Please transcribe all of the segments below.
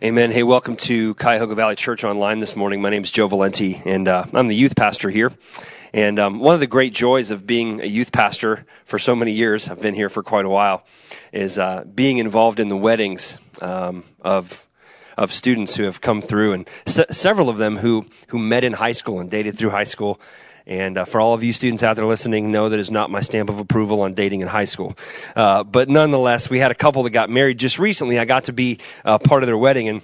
Amen. Hey, welcome to Cuyahoga Valley Church Online this morning. My name is Joe Valenti, and uh, I'm the youth pastor here. And um, one of the great joys of being a youth pastor for so many years, I've been here for quite a while, is uh, being involved in the weddings um, of of students who have come through, and se- several of them who who met in high school and dated through high school. And uh, for all of you students out there listening, know that is not my stamp of approval on dating in high school. Uh, but nonetheless, we had a couple that got married just recently. I got to be uh, part of their wedding, and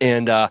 and uh,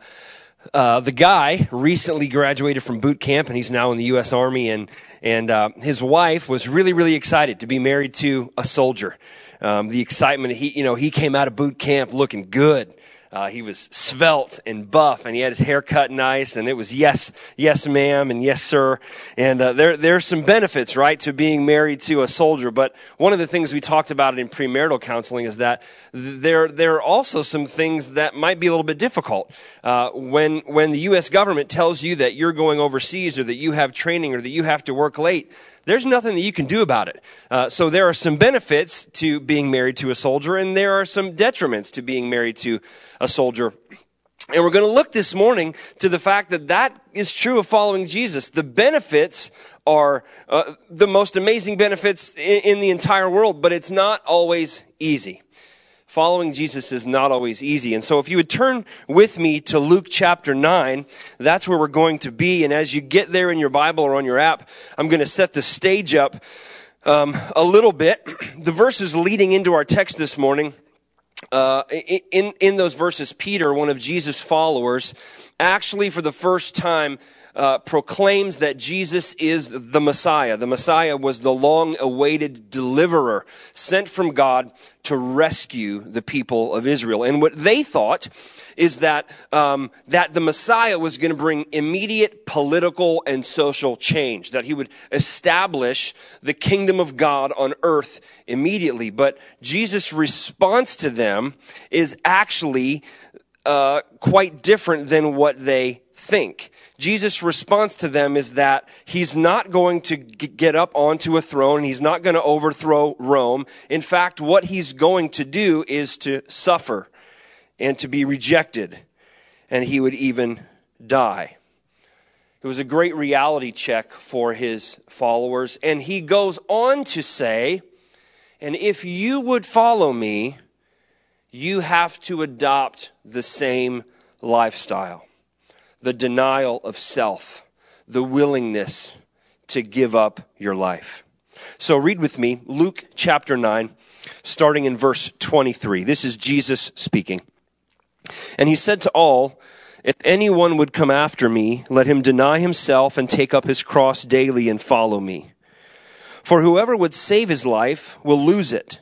uh, the guy recently graduated from boot camp, and he's now in the U.S. Army. And and uh, his wife was really really excited to be married to a soldier. Um, the excitement he you know he came out of boot camp looking good. Uh, he was svelte and buff, and he had his hair cut nice, and it was yes, yes, ma'am, and yes, sir. And uh, there, there are some benefits, right, to being married to a soldier. But one of the things we talked about in premarital counseling is that there, there are also some things that might be a little bit difficult. Uh, when, when the U.S. government tells you that you're going overseas, or that you have training, or that you have to work late, there's nothing that you can do about it. Uh, so there are some benefits to being married to a soldier, and there are some detriments to being married to a soldier. And we're going to look this morning to the fact that that is true of following Jesus. The benefits are uh, the most amazing benefits in, in the entire world, but it's not always easy following Jesus is not always easy. And so if you would turn with me to Luke chapter 9, that's where we're going to be. And as you get there in your Bible or on your app, I'm going to set the stage up um, a little bit. The verses leading into our text this morning, uh, in, in those verses, Peter, one of Jesus' followers, actually for the first time uh, proclaims that Jesus is the Messiah. The Messiah was the long awaited deliverer sent from God to rescue the people of Israel. And what they thought is that, um, that the Messiah was going to bring immediate political and social change, that he would establish the kingdom of God on earth immediately. But Jesus' response to them is actually uh, quite different than what they think. Jesus' response to them is that he's not going to get up onto a throne. and He's not going to overthrow Rome. In fact, what he's going to do is to suffer and to be rejected. And he would even die. It was a great reality check for his followers. And he goes on to say, and if you would follow me, you have to adopt the same lifestyle the denial of self, the willingness to give up your life. So read with me Luke chapter 9, starting in verse 23. This is Jesus speaking. And he said to all, If anyone would come after me, let him deny himself and take up his cross daily and follow me. For whoever would save his life will lose it,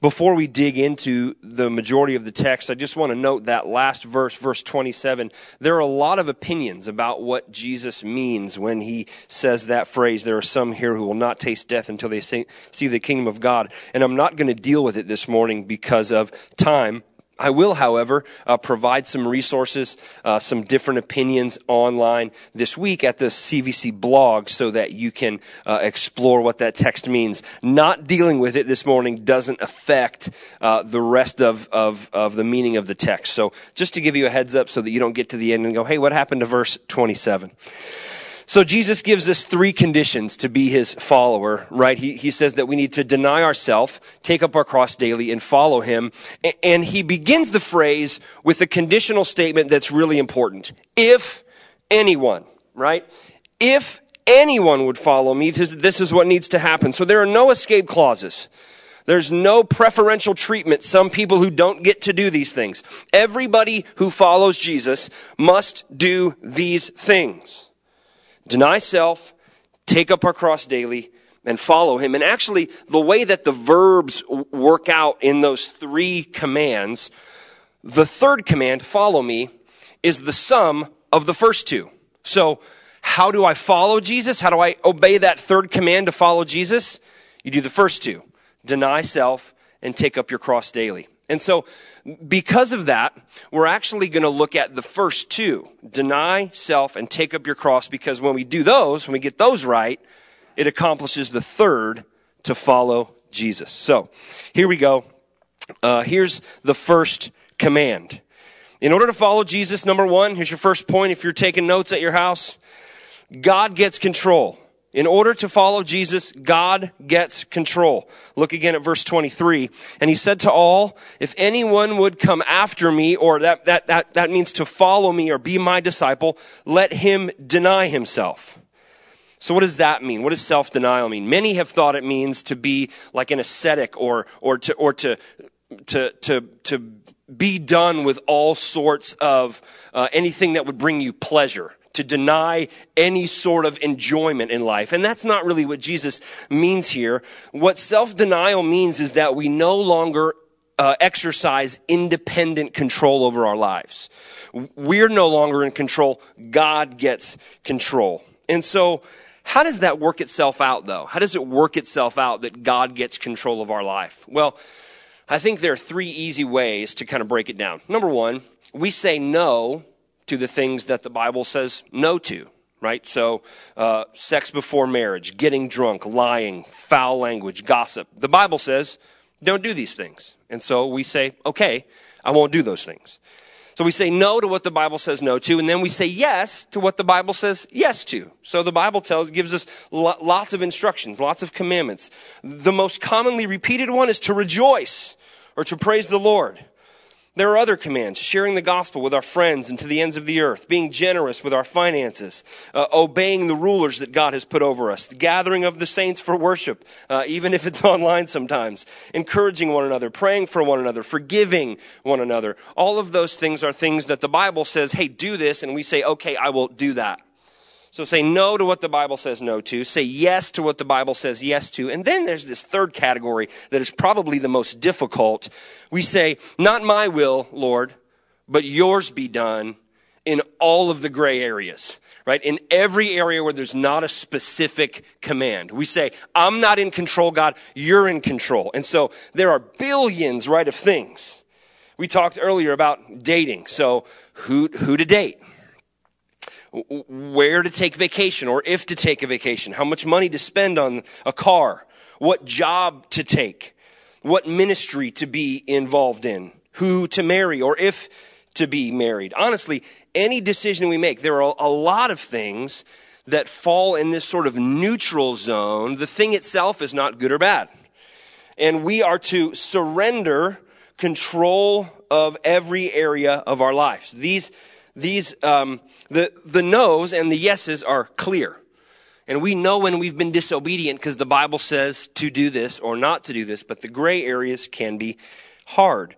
Before we dig into the majority of the text, I just want to note that last verse, verse 27. There are a lot of opinions about what Jesus means when he says that phrase. There are some here who will not taste death until they see the kingdom of God. And I'm not going to deal with it this morning because of time. I will, however, uh, provide some resources, uh, some different opinions online this week at the CVC blog so that you can uh, explore what that text means. Not dealing with it this morning doesn't affect uh, the rest of, of, of the meaning of the text. So just to give you a heads up so that you don't get to the end and go, hey, what happened to verse 27? So Jesus gives us three conditions to be his follower, right? He, he says that we need to deny ourselves, take up our cross daily, and follow him. And he begins the phrase with a conditional statement that's really important. If anyone, right? If anyone would follow me, this, this is what needs to happen. So there are no escape clauses. There's no preferential treatment. Some people who don't get to do these things. Everybody who follows Jesus must do these things deny self, take up our cross daily, and follow him. And actually, the way that the verbs work out in those three commands, the third command, follow me, is the sum of the first two. So, how do I follow Jesus? How do I obey that third command to follow Jesus? You do the first two deny self and take up your cross daily. And so, because of that, we're actually going to look at the first two deny self and take up your cross because when we do those, when we get those right, it accomplishes the third to follow Jesus. So, here we go. Uh, here's the first command. In order to follow Jesus, number one, here's your first point if you're taking notes at your house God gets control. In order to follow Jesus, God gets control. Look again at verse 23. And he said to all, if anyone would come after me, or that, that, that, that means to follow me or be my disciple, let him deny himself. So what does that mean? What does self-denial mean? Many have thought it means to be like an ascetic or, or to, or to, to, to, to be done with all sorts of uh, anything that would bring you pleasure to deny any sort of enjoyment in life. And that's not really what Jesus means here. What self-denial means is that we no longer uh, exercise independent control over our lives. We're no longer in control. God gets control. And so, how does that work itself out though? How does it work itself out that God gets control of our life? Well, I think there are three easy ways to kind of break it down. Number one, we say no to the things that the Bible says no to, right? So, uh, sex before marriage, getting drunk, lying, foul language, gossip. The Bible says don't do these things. And so we say, okay, I won't do those things. So we say no to what the Bible says no to, and then we say yes to what the Bible says yes to. So the Bible tells, gives us lots of instructions, lots of commandments. The most commonly repeated one is to rejoice or to praise the Lord. There are other commands sharing the gospel with our friends and to the ends of the earth, being generous with our finances, uh, obeying the rulers that God has put over us, the gathering of the saints for worship, uh, even if it's online sometimes, encouraging one another, praying for one another, forgiving one another. All of those things are things that the Bible says, hey, do this, and we say, okay, I will do that. So say no to what the Bible says no to, say yes to what the Bible says yes to, and then there's this third category that is probably the most difficult. We say, not my will, Lord, but yours be done in all of the gray areas, right? In every area where there's not a specific command. We say, I'm not in control, God, you're in control. And so there are billions, right, of things. We talked earlier about dating. So who, who to date? Where to take vacation or if to take a vacation, how much money to spend on a car, what job to take, what ministry to be involved in, who to marry or if to be married. Honestly, any decision we make, there are a lot of things that fall in this sort of neutral zone. The thing itself is not good or bad. And we are to surrender control of every area of our lives. These these, um, the, the no's and the yeses are clear. And we know when we've been disobedient because the Bible says to do this or not to do this, but the gray areas can be hard.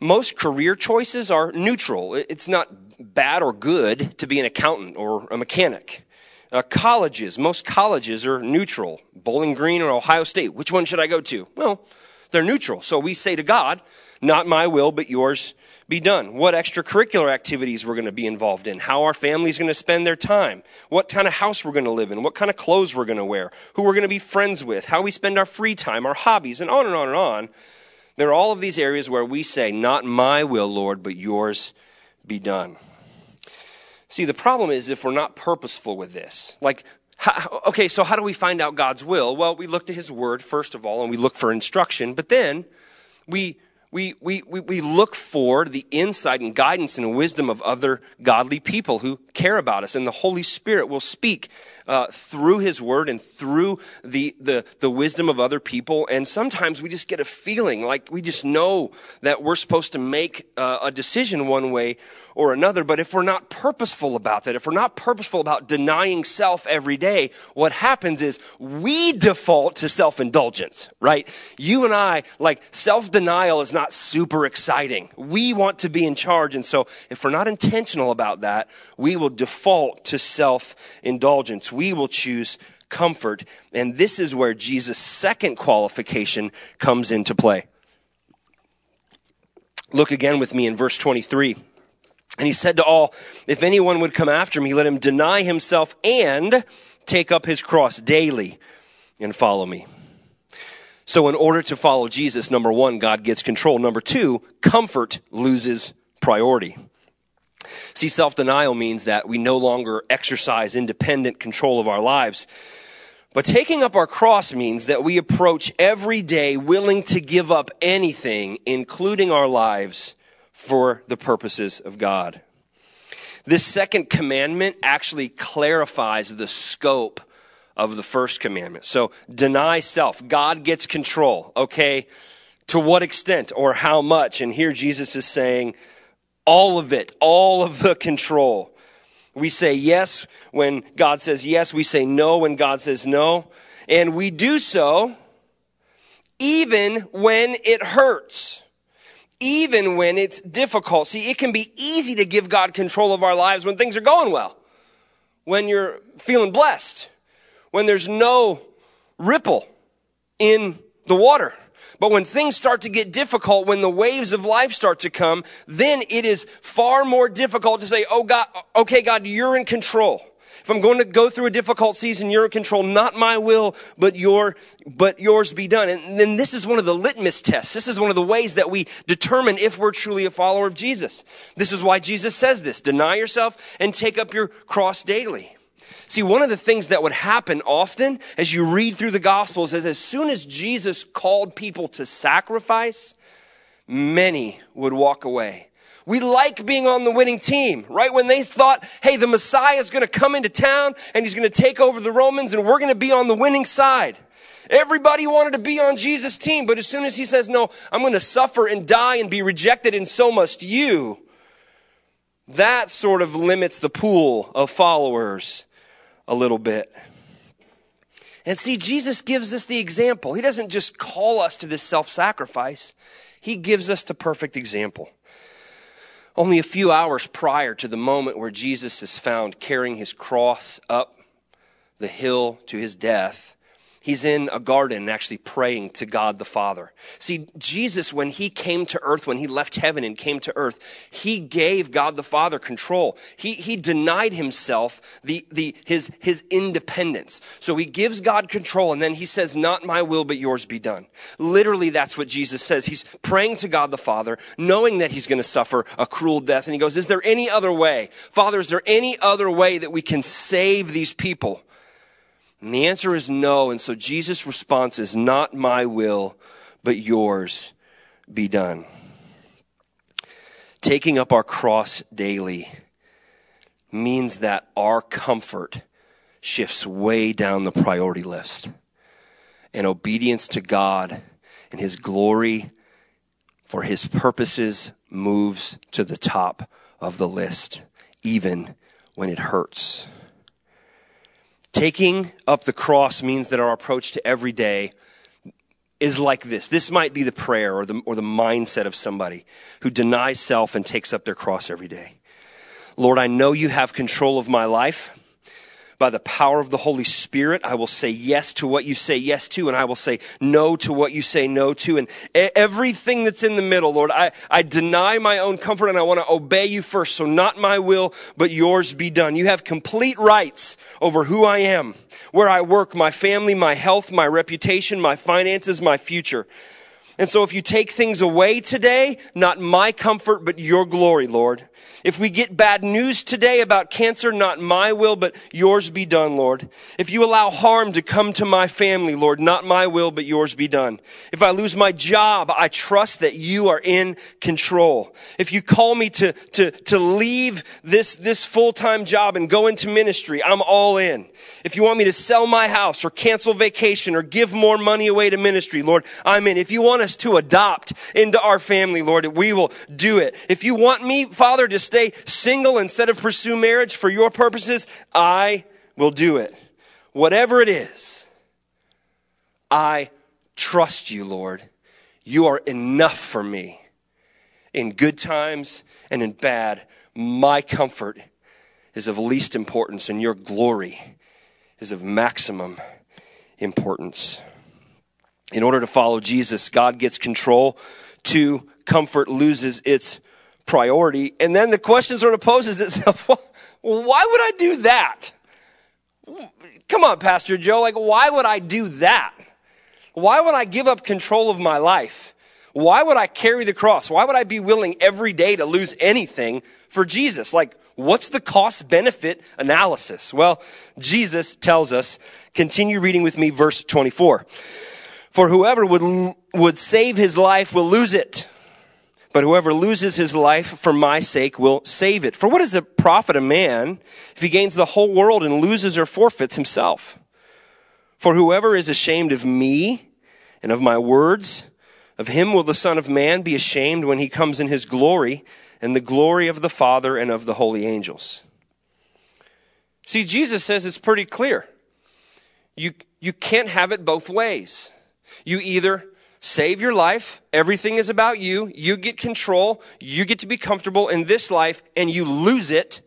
Most career choices are neutral. It's not bad or good to be an accountant or a mechanic. Uh, colleges, most colleges are neutral. Bowling Green or Ohio State, which one should I go to? Well, they're neutral. So we say to God, not my will, but yours be done, what extracurricular activities we're going to be involved in, how our family's going to spend their time, what kind of house we're going to live in, what kind of clothes we're going to wear, who we're going to be friends with, how we spend our free time, our hobbies, and on and on and on. There are all of these areas where we say, Not my will, Lord, but yours be done. See, the problem is if we're not purposeful with this. Like, how, okay, so how do we find out God's will? Well, we look to His Word, first of all, and we look for instruction, but then we we, we, we, we look for the insight and guidance and wisdom of other godly people who care about us. And the Holy Spirit will speak uh, through His Word and through the, the, the wisdom of other people. And sometimes we just get a feeling like we just know that we're supposed to make uh, a decision one way or another. But if we're not purposeful about that, if we're not purposeful about denying self every day, what happens is we default to self indulgence, right? You and I, like, self denial is not not super exciting. We want to be in charge. And so if we're not intentional about that, we will default to self indulgence. We will choose comfort. And this is where Jesus' second qualification comes into play. Look again with me in verse 23. And he said to all, If anyone would come after me, let him deny himself and take up his cross daily and follow me. So, in order to follow Jesus, number one, God gets control. Number two, comfort loses priority. See, self denial means that we no longer exercise independent control of our lives. But taking up our cross means that we approach every day willing to give up anything, including our lives, for the purposes of God. This second commandment actually clarifies the scope of the first commandment. So deny self. God gets control. Okay. To what extent or how much? And here Jesus is saying all of it, all of the control. We say yes when God says yes. We say no when God says no. And we do so even when it hurts even when it's difficult. See, it can be easy to give God control of our lives when things are going well, when you're feeling blessed, when there's no ripple in the water. But when things start to get difficult, when the waves of life start to come, then it is far more difficult to say, Oh God, okay, God, you're in control. If I'm going to go through a difficult season, you're in control. Not my will, but your, but yours be done. And then this is one of the litmus tests. This is one of the ways that we determine if we're truly a follower of Jesus. This is why Jesus says this. Deny yourself and take up your cross daily. See, one of the things that would happen often as you read through the Gospels is as soon as Jesus called people to sacrifice, many would walk away. We like being on the winning team, right? When they thought, hey, the Messiah is going to come into town and he's going to take over the Romans and we're going to be on the winning side. Everybody wanted to be on Jesus' team, but as soon as he says, no, I'm going to suffer and die and be rejected and so must you, that sort of limits the pool of followers a little bit. And see, Jesus gives us the example. He doesn't just call us to this self sacrifice, He gives us the perfect example. Only a few hours prior to the moment where Jesus is found carrying his cross up the hill to his death, He's in a garden actually praying to God the Father. See, Jesus, when he came to earth, when he left heaven and came to earth, he gave God the Father control. He, he denied himself the, the, his, his independence. So he gives God control and then he says, not my will, but yours be done. Literally, that's what Jesus says. He's praying to God the Father, knowing that he's going to suffer a cruel death. And he goes, is there any other way? Father, is there any other way that we can save these people? And the answer is no. And so Jesus' response is, Not my will, but yours be done. Taking up our cross daily means that our comfort shifts way down the priority list. And obedience to God and His glory for His purposes moves to the top of the list, even when it hurts. Taking up the cross means that our approach to every day is like this. This might be the prayer or the, or the mindset of somebody who denies self and takes up their cross every day. Lord, I know you have control of my life by the power of the Holy Spirit, I will say yes to what you say yes to, and I will say no to what you say no to. And everything that's in the middle, Lord, I, I deny my own comfort and I want to obey you first. So not my will, but yours be done. You have complete rights over who I am, where I work, my family, my health, my reputation, my finances, my future. And so if you take things away today, not my comfort, but your glory, Lord. If we get bad news today about cancer, not my will, but yours be done, Lord. If you allow harm to come to my family, Lord, not my will, but yours be done. If I lose my job, I trust that you are in control. If you call me to, to, to leave this, this full-time job and go into ministry, I'm all in. If you want me to sell my house or cancel vacation or give more money away to ministry, Lord, I'm in. If you want us to adopt into our family, Lord, we will do it. If you want me, Father, to stay single instead of pursue marriage for your purposes, I will do it. Whatever it is, I trust you, Lord. You are enough for me. In good times and in bad, my comfort is of least importance, and your glory is of maximum importance. In order to follow Jesus, God gets control. Two, comfort loses its priority. And then the question sort of poses itself well, why would I do that? Come on, Pastor Joe, like, why would I do that? Why would I give up control of my life? Why would I carry the cross? Why would I be willing every day to lose anything for Jesus? Like, what's the cost benefit analysis? Well, Jesus tells us, continue reading with me verse 24. For whoever would, would save his life will lose it but whoever loses his life for my sake will save it. For what does it profit a man if he gains the whole world and loses or forfeits himself? For whoever is ashamed of me and of my words, of him will the Son of Man be ashamed when he comes in his glory and the glory of the Father and of the holy angels. See, Jesus says it's pretty clear. You, you can't have it both ways. You either save your life. Everything is about you. You get control. You get to be comfortable in this life and you lose it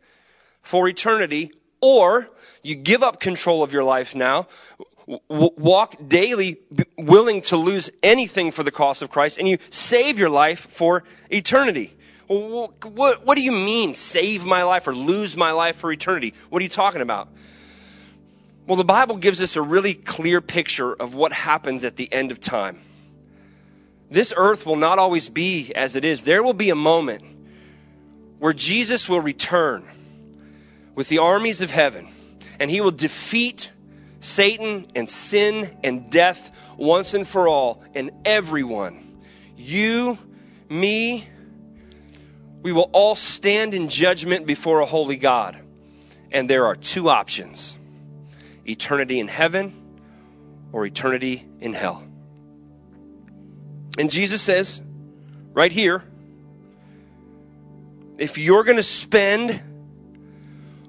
for eternity. Or you give up control of your life now, w- walk daily willing to lose anything for the cause of Christ and you save your life for eternity. What, what do you mean, save my life or lose my life for eternity? What are you talking about? Well, the Bible gives us a really clear picture of what happens at the end of time. This earth will not always be as it is. There will be a moment where Jesus will return with the armies of heaven and he will defeat Satan and sin and death once and for all and everyone. You, me, we will all stand in judgment before a holy God. And there are two options eternity in heaven or eternity in hell. And Jesus says, right here, if you're going to spend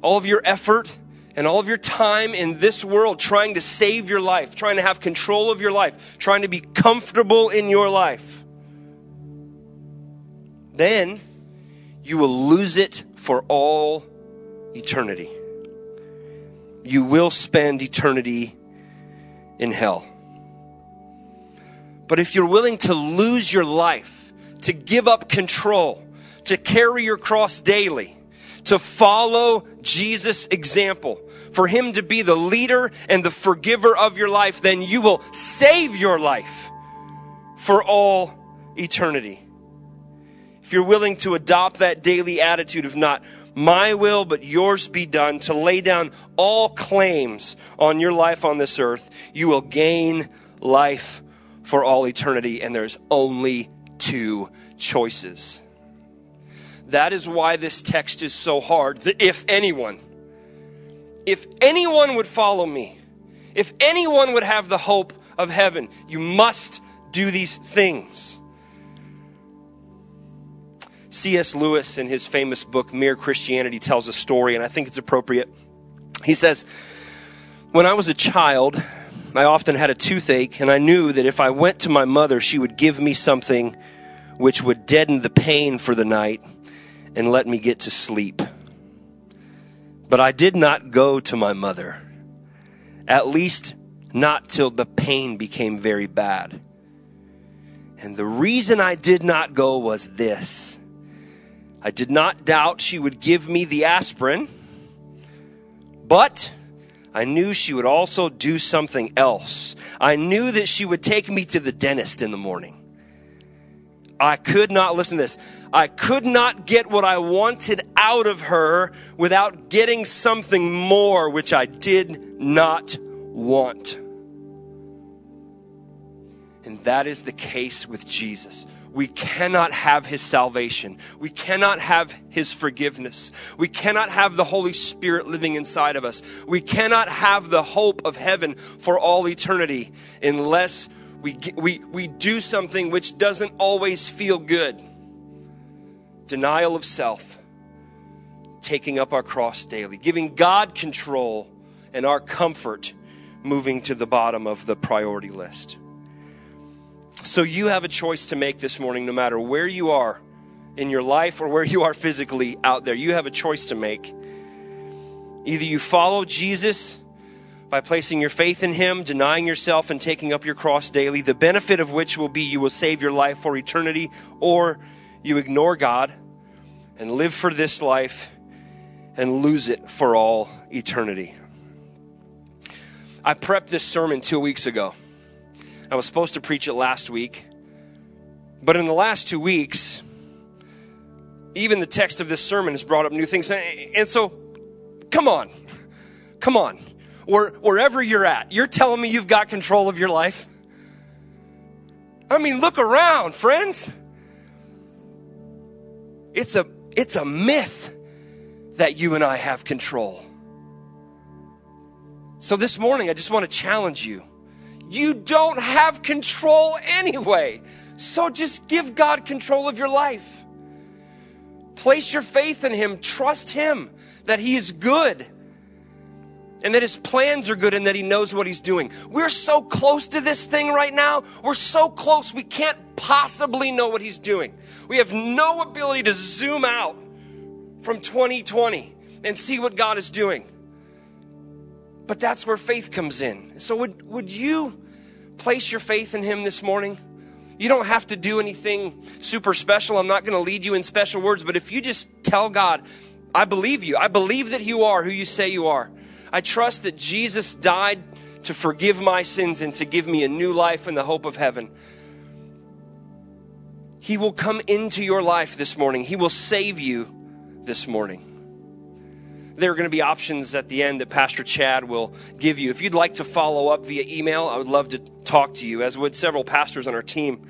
all of your effort and all of your time in this world trying to save your life, trying to have control of your life, trying to be comfortable in your life, then you will lose it for all eternity. You will spend eternity in hell. But if you're willing to lose your life, to give up control, to carry your cross daily, to follow Jesus' example, for Him to be the leader and the forgiver of your life, then you will save your life for all eternity. If you're willing to adopt that daily attitude of not my will, but yours be done, to lay down all claims on your life on this earth, you will gain life for all eternity, and there's only two choices. That is why this text is so hard. That if anyone, if anyone would follow me, if anyone would have the hope of heaven, you must do these things. C.S. Lewis, in his famous book, Mere Christianity, tells a story, and I think it's appropriate. He says, When I was a child, I often had a toothache, and I knew that if I went to my mother, she would give me something which would deaden the pain for the night and let me get to sleep. But I did not go to my mother, at least not till the pain became very bad. And the reason I did not go was this I did not doubt she would give me the aspirin, but I knew she would also do something else. I knew that she would take me to the dentist in the morning. I could not, listen to this, I could not get what I wanted out of her without getting something more which I did not want. And that is the case with Jesus we cannot have his salvation. We cannot have his forgiveness. We cannot have the Holy Spirit living inside of us. We cannot have the hope of heaven for all eternity unless we, we, we do something which doesn't always feel good. Denial of self, taking up our cross daily, giving God control and our comfort moving to the bottom of the priority list. So you have a choice to make this morning, no matter where you are in your life or where you are physically out there. You have a choice to make. Either you follow Jesus by placing your faith in Him, denying yourself, and taking up your cross daily, the benefit of which will be you will save your life for eternity, or you ignore God, and live for this life and lose it for all eternity. I prepped this sermon two weeks ago. I was supposed to preach it last week, but in the last two weeks, even the text of this sermon has brought up new things. And so, come on, come on. Where, wherever you're at, you're telling me you've got control of your life? I mean, look around, friends. It's a, it's a myth that you and I have control. So this morning, I just want to challenge you. You don't have control anyway. So just give God control of your life. Place your faith in Him. Trust Him that He is good and that His plans are good and that He knows what He's doing. We're so close to this thing right now. We're so close, we can't possibly know what He's doing. We have no ability to zoom out from 2020 and see what God is doing. But that's where faith comes in. So, would, would you place your faith in Him this morning? You don't have to do anything super special. I'm not going to lead you in special words, but if you just tell God, I believe you. I believe that you are who you say you are. I trust that Jesus died to forgive my sins and to give me a new life and the hope of heaven. He will come into your life this morning. He will save you this morning. There are going to be options at the end that Pastor Chad will give you. If you'd like to follow up via email, I would love to talk to you, as would several pastors on our team.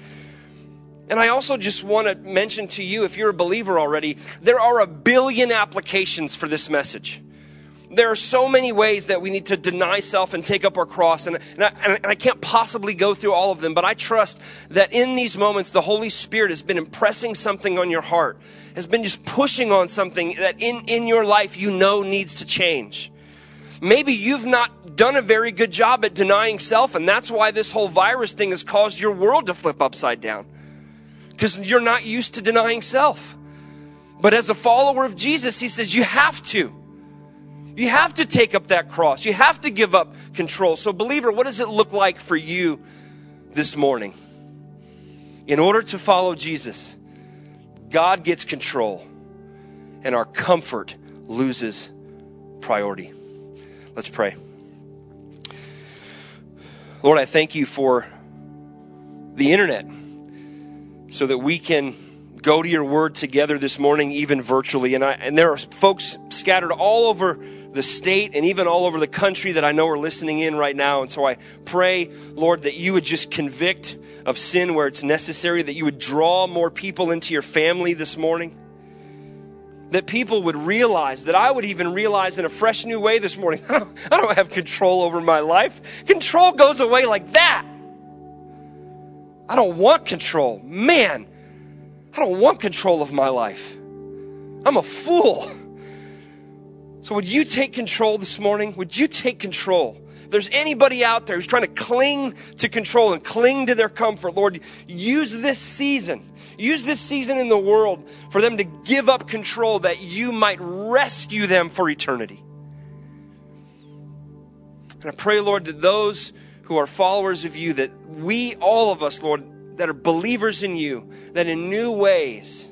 And I also just want to mention to you, if you're a believer already, there are a billion applications for this message. There are so many ways that we need to deny self and take up our cross, and, and, I, and I can't possibly go through all of them, but I trust that in these moments, the Holy Spirit has been impressing something on your heart, has been just pushing on something that in, in your life you know needs to change. Maybe you've not done a very good job at denying self, and that's why this whole virus thing has caused your world to flip upside down. Because you're not used to denying self. But as a follower of Jesus, he says you have to. You have to take up that cross. You have to give up control. So, believer, what does it look like for you this morning? In order to follow Jesus, God gets control and our comfort loses priority. Let's pray. Lord, I thank you for the internet so that we can go to your word together this morning, even virtually. And, I, and there are folks scattered all over the state and even all over the country that I know are listening in right now. And so I pray, Lord, that you would just convict of sin where it's necessary, that you would draw more people into your family this morning that people would realize, that I would even realize in a fresh new way this morning, I don't, have control over my life. Control goes away like that. I don't want control. Man, I don't want control of my life. I'm a fool. So, would you take control this morning? Would you take control? If there's anybody out there who's trying to cling to control and cling to their comfort, Lord, use this season Use this season in the world for them to give up control that you might rescue them for eternity. And I pray, Lord, that those who are followers of you, that we, all of us, Lord, that are believers in you, that in new ways,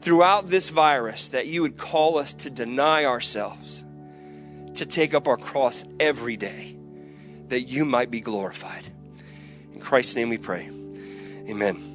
throughout this virus, that you would call us to deny ourselves, to take up our cross every day, that you might be glorified. In Christ's name we pray. Amen.